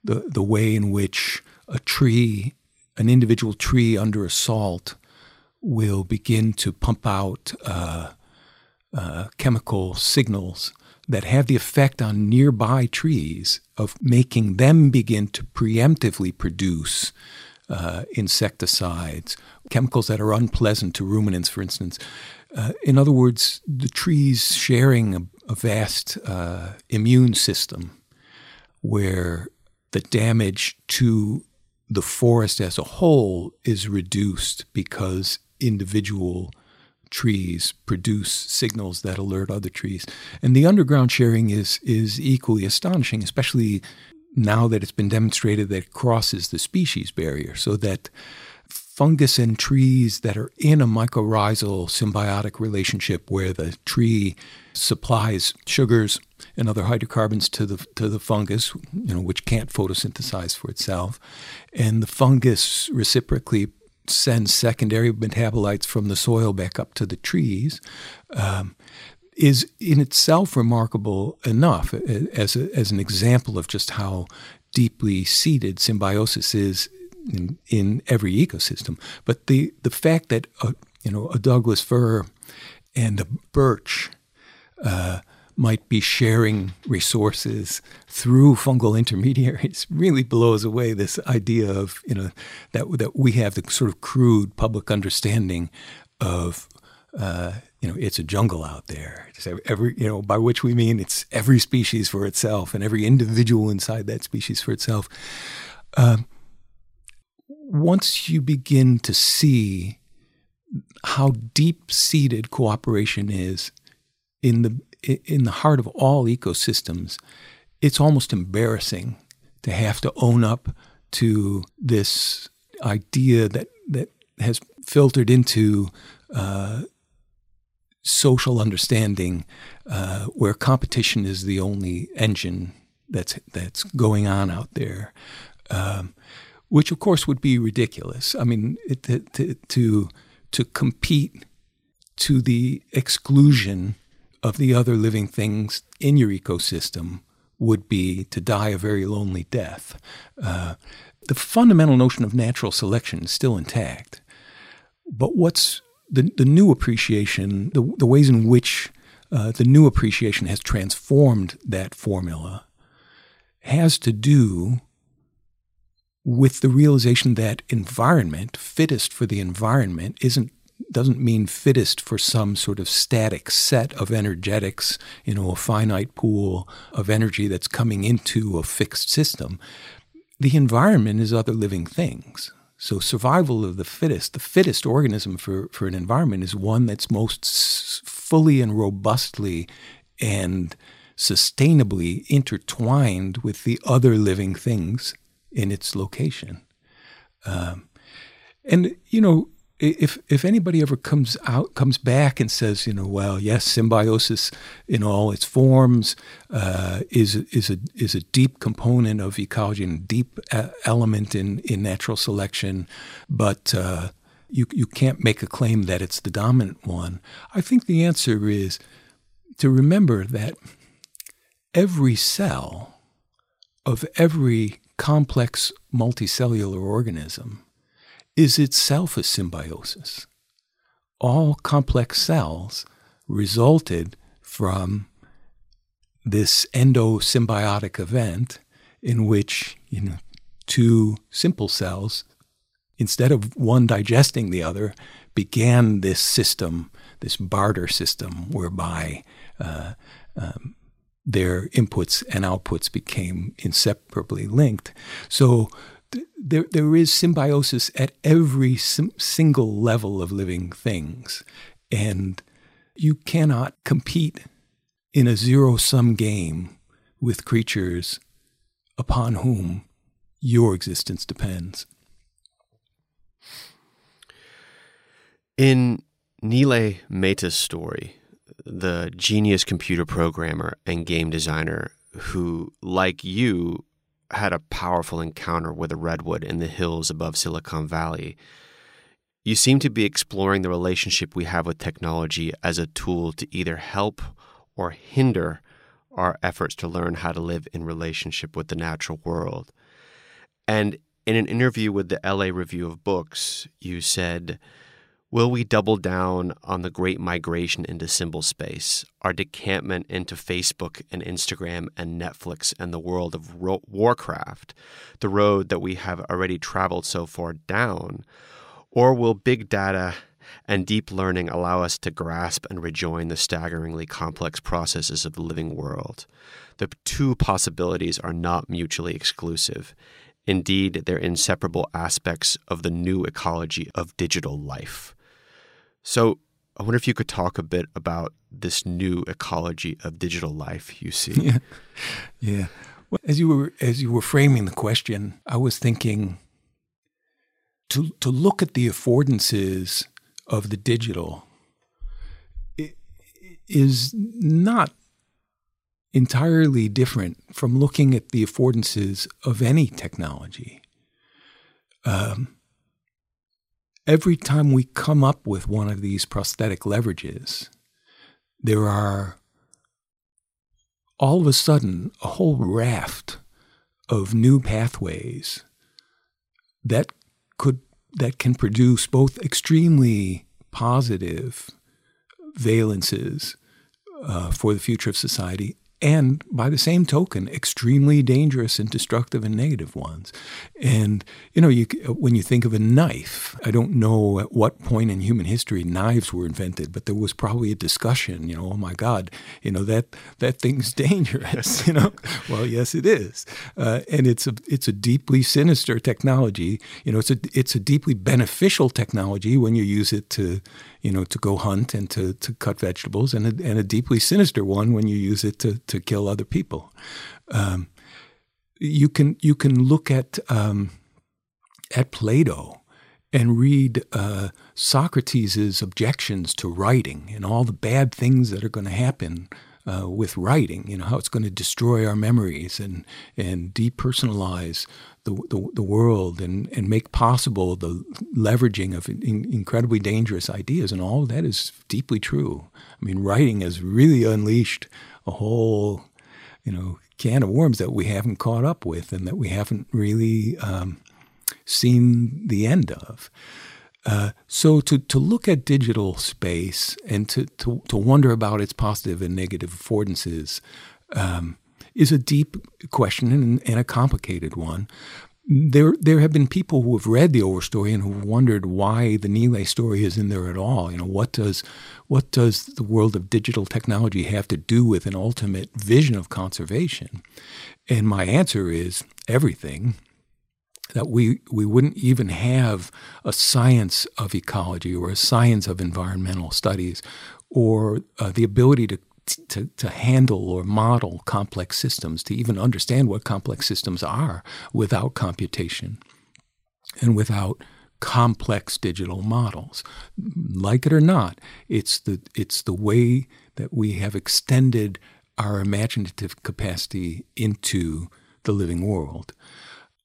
the, the way in which a tree, an individual tree under assault, will begin to pump out uh, uh, chemical signals that have the effect on nearby trees of making them begin to preemptively produce uh, insecticides, chemicals that are unpleasant to ruminants, for instance. Uh, in other words, the trees sharing a, a vast uh, immune system where the damage to the forest as a whole is reduced because individual trees produce signals that alert other trees. And the underground sharing is is equally astonishing, especially now that it's been demonstrated that it crosses the species barrier, so that fungus and trees that are in a mycorrhizal symbiotic relationship where the tree supplies sugars and other hydrocarbons to the to the fungus, you know, which can't photosynthesize for itself, and the fungus reciprocally sends secondary metabolites from the soil back up to the trees. Um, is in itself remarkable enough as, a, as an example of just how deeply seated symbiosis is in, in every ecosystem. But the, the fact that a, you know a Douglas fir and a birch uh, might be sharing resources through fungal intermediaries [LAUGHS] really blows away this idea of you know that that we have the sort of crude public understanding of uh, you know, it's a jungle out there. Every, you know, by which we mean it's every species for itself and every individual inside that species for itself. Um, once you begin to see how deep-seated cooperation is in the in the heart of all ecosystems, it's almost embarrassing to have to own up to this idea that that has filtered into uh, social understanding uh, where competition is the only engine that's that's going on out there, um, which of course would be ridiculous. I mean, it, to, to to compete to the exclusion of the other living things in your ecosystem would be to die a very lonely death. Uh, the fundamental notion of natural selection is still intact. But what's the, the new appreciation, the, the ways in which uh, the new appreciation has transformed that formula, has to do with the realization that environment, fittest for the environment, isn't doesn't mean fittest for some sort of static set of energetics, you know, a finite pool of energy that's coming into a fixed system. The environment is other living things. So survival of the fittest, the fittest organism for, for an environment is one that's most fully and robustly and sustainably intertwined with the other living things in its location. Um, and you know, if if anybody ever comes out comes back and says, you know, well, yes, symbiosis in all its forms uh, is is a is a deep component of ecology and deep uh, element in in natural selection, but uh, you you can't make a claim that it's the dominant one. I think the answer is to remember that every cell of every complex multicellular organism is itself a symbiosis. All complex cells resulted from this endosymbiotic event in which you know two simple cells instead of one digesting the other began this system this barter system whereby uh, um, their inputs and outputs became inseparably linked so there, there is symbiosis at every sim- single level of living things. And you cannot compete in a zero sum game with creatures upon whom your existence depends. In Neelay Mehta's story, the genius computer programmer and game designer who, like you, had a powerful encounter with a redwood in the hills above Silicon Valley. You seem to be exploring the relationship we have with technology as a tool to either help or hinder our efforts to learn how to live in relationship with the natural world. And in an interview with the LA Review of Books, you said, Will we double down on the great migration into symbol space, our decampment into Facebook and Instagram and Netflix and the world of Warcraft, the road that we have already traveled so far down? Or will big data and deep learning allow us to grasp and rejoin the staggeringly complex processes of the living world? The two possibilities are not mutually exclusive. Indeed, they're inseparable aspects of the new ecology of digital life. So I wonder if you could talk a bit about this new ecology of digital life you see. [LAUGHS] Yeah. Yeah. Well, as you were as you were framing the question, I was thinking to to look at the affordances of the digital is not entirely different from looking at the affordances of any technology. Um, every time we come up with one of these prosthetic leverages, there are all of a sudden a whole raft of new pathways that could that can produce both extremely positive valences uh, for the future of society and by the same token, extremely dangerous and destructive and negative ones. And you know, you, when you think of a knife, I don't know at what point in human history knives were invented, but there was probably a discussion. You know, oh my God, you know that that thing's [LAUGHS] dangerous. [LAUGHS] you know, well, yes, it is, uh, and it's a it's a deeply sinister technology. You know, it's a it's a deeply beneficial technology when you use it to you know, to go hunt and to, to cut vegetables, and a, and a deeply sinister one when you use it to, to kill other people. Um, you can you can look at um, at Plato and read uh, Socrates' objections to writing and all the bad things that are going to happen uh, with writing, you know, how it's going to destroy our memories and, and depersonalize the, the, the world and, and make possible the leveraging of in, incredibly dangerous ideas. And all that is deeply true. I mean, writing has really unleashed a whole, you know, can of worms that we haven't caught up with and that we haven't really um, seen the end of. Uh, so to, to look at digital space and to, to, to wonder about its positive and negative affordances um, is a deep question and, and, a complicated one. There, there have been people who have read the Overstory and who wondered why the Nile story is in there at all. You know, what does, what does the world of digital technology have to do with an ultimate vision of conservation? And my answer is everything that we, we wouldn't even have a science of ecology or a science of environmental studies or uh, the ability to, to, to handle or model complex systems, to even understand what complex systems are without computation and without complex digital models. Like it or not, it's the, it's the way that we have extended our imaginative capacity into the living world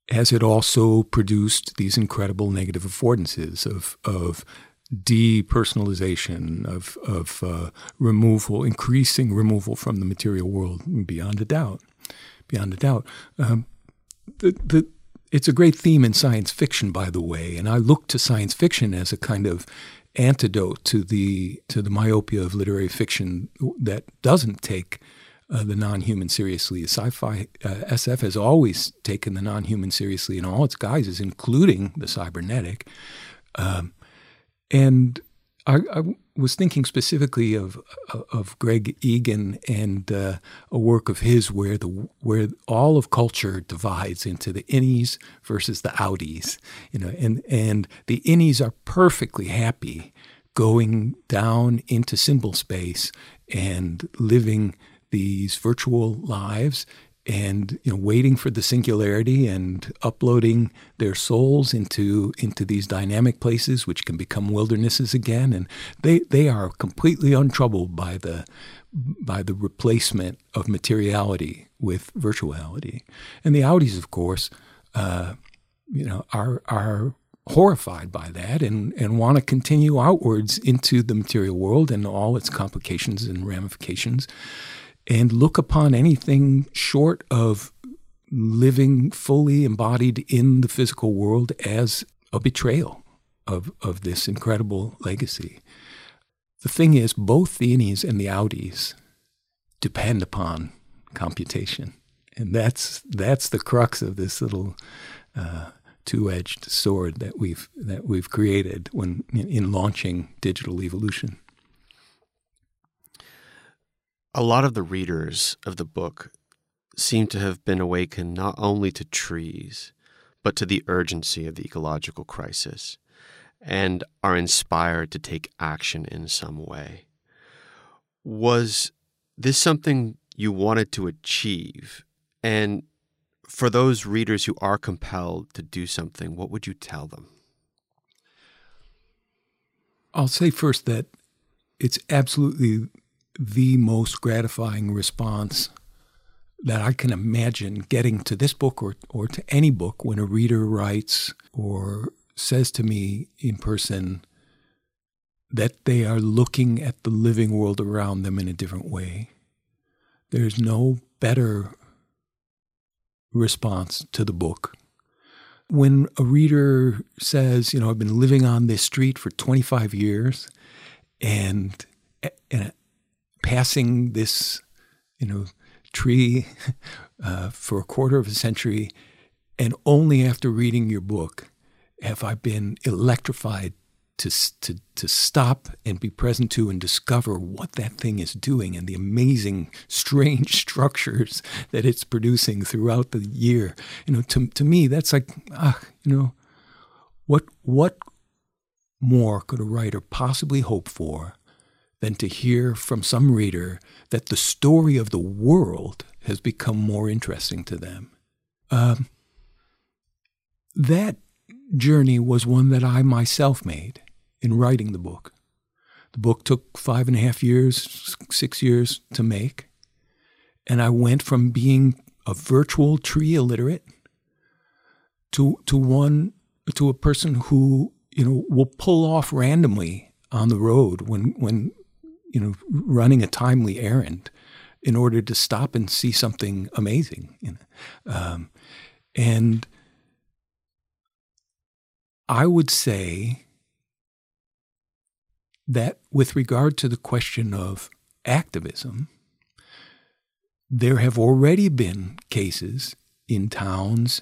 has it also produced these incredible negative affordances of, of depersonalization, of, of uh, removal, increasing removal from the material world, beyond a doubt. Beyond a doubt. Um, the, the, it's a great theme in science fiction, by the way, and I look to science fiction as a kind of antidote to the to the myopia of literary fiction that doesn't take uh, the non-human seriously. Sci-fi uh, SF has always taken the non-human seriously in all its guises, including the cybernetic. Um, and I, I, was thinking specifically of of Greg Egan and uh, a work of his where the where all of culture divides into the innies versus the outies, you know, and and the innies are perfectly happy going down into symbol space and living these virtual lives and you know waiting for the singularity and uploading their souls into into these dynamic places which can become wildernesses again. And they they are completely untroubled by the by the replacement of materiality with virtuality. And the outies of course uh, you know are are horrified by that and, and want to continue outwards into the material world and all its complications and ramifications and look upon anything short of living fully embodied in the physical world as a betrayal of, of this incredible legacy. The thing is, both the innies and the outies depend upon computation. And that's, that's the crux of this little uh, two-edged sword that we've, that we've created when, in launching digital evolution a lot of the readers of the book seem to have been awakened not only to trees, but to the urgency of the ecological crisis and are inspired to take action in some way. Was this something you wanted to achieve? And for those readers who are compelled to do something, what would you tell them? I'll say first that it's absolutely the most gratifying response that I can imagine getting to this book or, or to any book when a reader writes or says to me in person that they are looking at the living world around them in a different way. There's no better response to the book. When a reader says, you know, I've been living on this street for 25 years and, and passing this, you know, tree [LAUGHS] uh, for a quarter of a century, and only after reading your book have I been electrified to, to, to stop and be present to and discover what that thing is doing and the amazing, strange [LAUGHS] structures that it's producing throughout the year. You know, to, to me, that's like, ah, you know, what, what more could a writer possibly hope for than to hear from some reader that the story of the world has become more interesting to them. Um, that journey was one that I myself made in writing the book. The book took five and a half years, six years to make. And I went from being a virtual tree illiterate to to one to a person who you know will pull off randomly on the road when when you know running a timely errand in order to stop and see something amazing you know? um, and I would say that with regard to the question of activism, there have already been cases in towns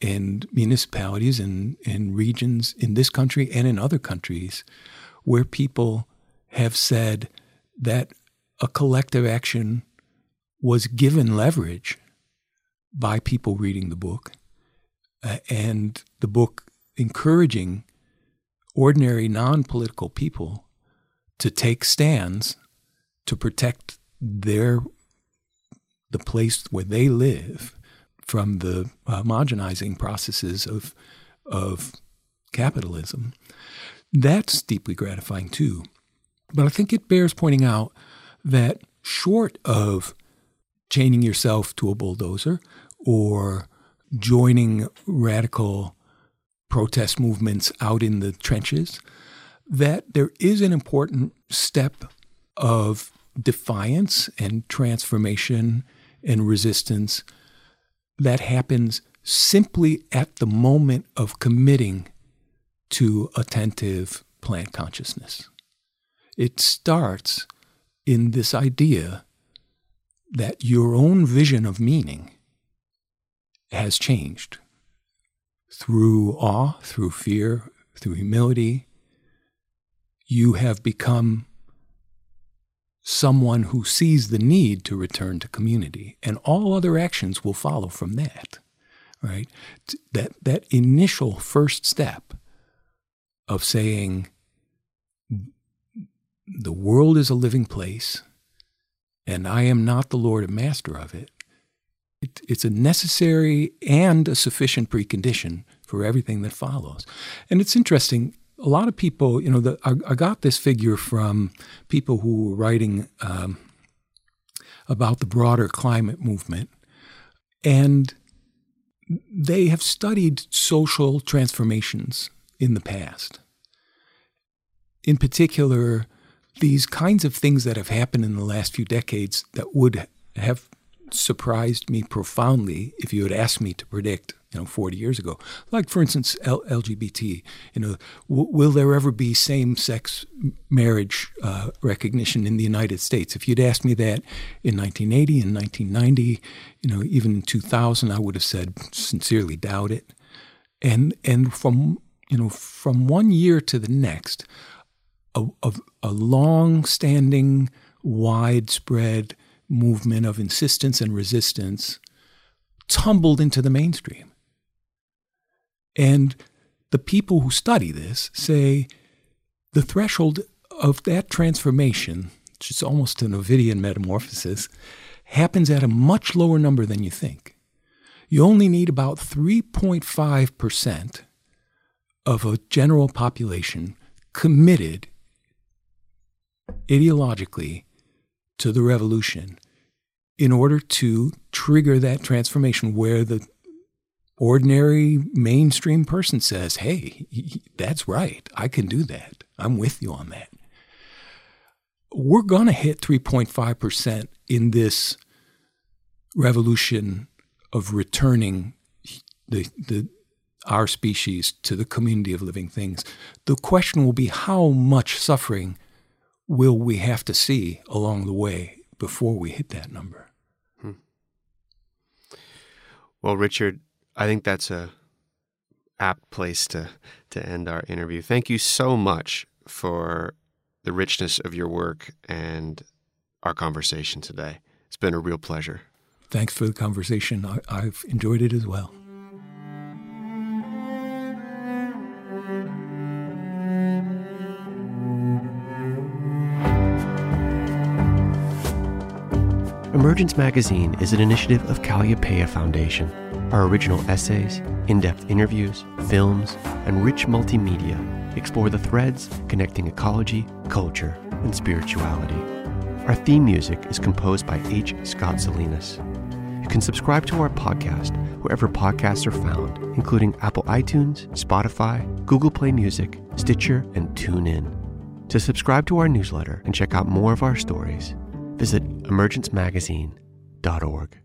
and municipalities and, and regions in this country and in other countries where people have said that a collective action was given leverage by people reading the book uh, and the book encouraging ordinary non political people to take stands to protect their the place where they live from the homogenizing processes of of capitalism. That's deeply gratifying too. But I think it bears pointing out that short of chaining yourself to a bulldozer or joining radical protest movements out in the trenches, that there is an important step of defiance and transformation and resistance that happens simply at the moment of committing to attentive plant consciousness. It starts in this idea that your own vision of meaning has changed through awe, through fear, through humility, you have become someone who sees the need to return to community, and all other actions will follow from that. Right? That that initial first step of saying the world is a living place, and I am not the Lord and Master of it it, it's a necessary and a sufficient precondition for everything that follows. And it's interesting. A lot of people, you know, the, I, I, got this figure from people who were writing um, about the broader climate movement, and they have studied social transformations in the past. In particular, these kinds of things that have happened in the last few decades that would have surprised me profoundly if you had asked me to predict, you know, 40 years ago. Like, for instance, L- LGBT. You know, w- will there ever be same-sex marriage uh, recognition in the United States? If you'd asked me that in 1980 and 1990, you know, even in 2000, I would have said sincerely doubt it. And and from you know from one year to the next, a, a, a long-standing, widespread movement of insistence and resistance tumbled into the mainstream. And the people who study this say the threshold of that transformation, which is almost an Ovidian metamorphosis, happens at a much lower number than you think. You only need about 3.5% of a general population committed ideologically to the revolution in order to trigger that transformation where the ordinary mainstream person says, Hey, that's right. I can do that. I'm with you on that. We're going to hit 3.5% in this revolution of returning the, the, our species to the community of living things. The question will be how much suffering will we have to see along the way before we hit that number? Hmm. Well, Richard, I think that's a apt place to to end our interview. Thank you so much for the richness of your work and our conversation today. It's been a real pleasure. Thanks for the conversation. I, I've enjoyed it as well. Emergence Magazine is an initiative of Kalliopeia Foundation. Our original essays, in depth interviews, films, and rich multimedia explore the threads connecting ecology, culture, and spirituality. Our theme music is composed by H. Scott Salinas. You can subscribe to our podcast wherever podcasts are found, including Apple iTunes, Spotify, Google Play Music, Stitcher, and TuneIn. To subscribe to our newsletter and check out more of our stories, visit emergencemagazine.org.